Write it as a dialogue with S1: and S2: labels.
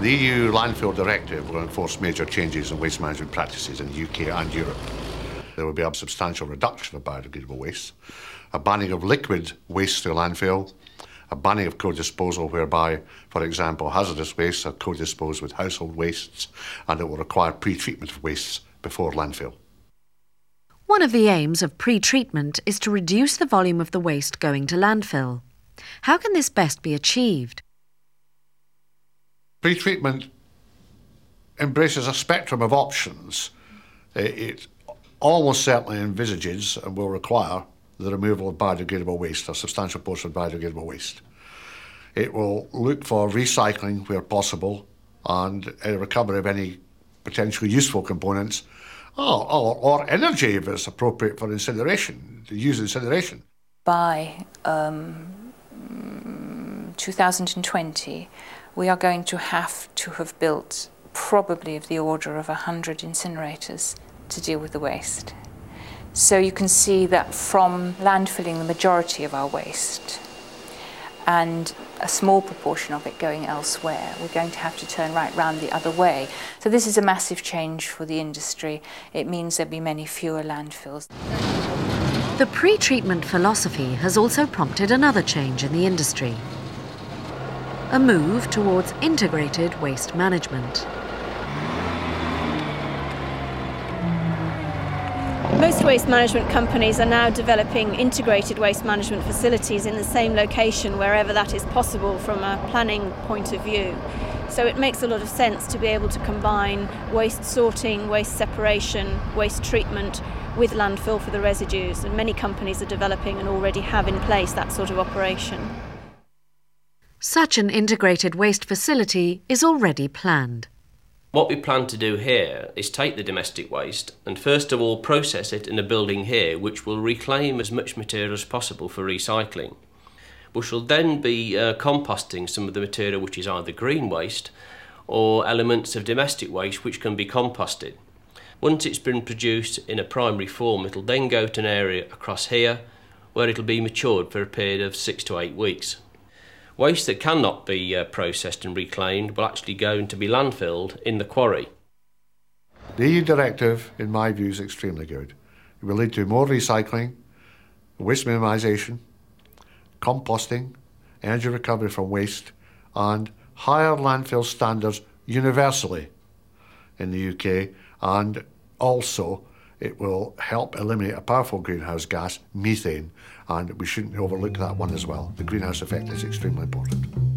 S1: The EU Landfill Directive will enforce major changes in waste management practices in the UK and Europe. There will be a substantial reduction of biodegradable waste, a banning of liquid waste to landfill, a banning of co-disposal whereby, for example, hazardous wastes are co-disposed with household wastes and it will require pre-treatment of wastes before landfill.
S2: One of the aims of pre-treatment is to reduce the volume of the waste going to landfill. How can this best be achieved?
S1: Pre-treatment embraces a spectrum of options. It almost certainly envisages and will require the removal of biodegradable waste, a substantial portion of biodegradable waste. It will look for recycling where possible and a recovery of any potentially useful components or, or, or energy if it's appropriate for incineration, to use incineration.
S3: By um, 2020, we are going to have to have built probably of the order of 100 incinerators to deal with the waste. So you can see that from landfilling the majority of our waste and a small proportion of it going elsewhere, we're going to have to turn right round the other way. So this is a massive change for the industry. It means there'll be many fewer landfills.
S2: The pre-treatment philosophy has also prompted another change in the industry. A move towards integrated waste management.
S4: Most waste management companies are now developing integrated waste management facilities in the same location wherever that is possible from a planning point of view. So it makes a lot of sense to be able to combine waste sorting, waste separation, waste treatment with landfill for the residues and many companies are developing and already have in place that sort of operation.
S2: Such an integrated waste facility is already planned.
S5: What we plan to do here is take the domestic waste and first of all process it in a building here which will reclaim as much material as possible for recycling. We shall then be uh, composting some of the material which is either green waste or elements of domestic waste which can be composted. Once it's been produced in a primary form it'll then go to an area across here where it'll be matured for a period of six to eight weeks. Waste that cannot be uh, processed and reclaimed will actually go to be landfilled in the quarry.
S1: The EU directive, in my view, is extremely good. It will lead to more recycling, waste minimisation, composting, energy recovery from waste, and higher landfill standards universally in the UK, and also it will help eliminate a powerful greenhouse gas, methane, and we shouldn't overlook that one as well. The greenhouse effect is extremely important.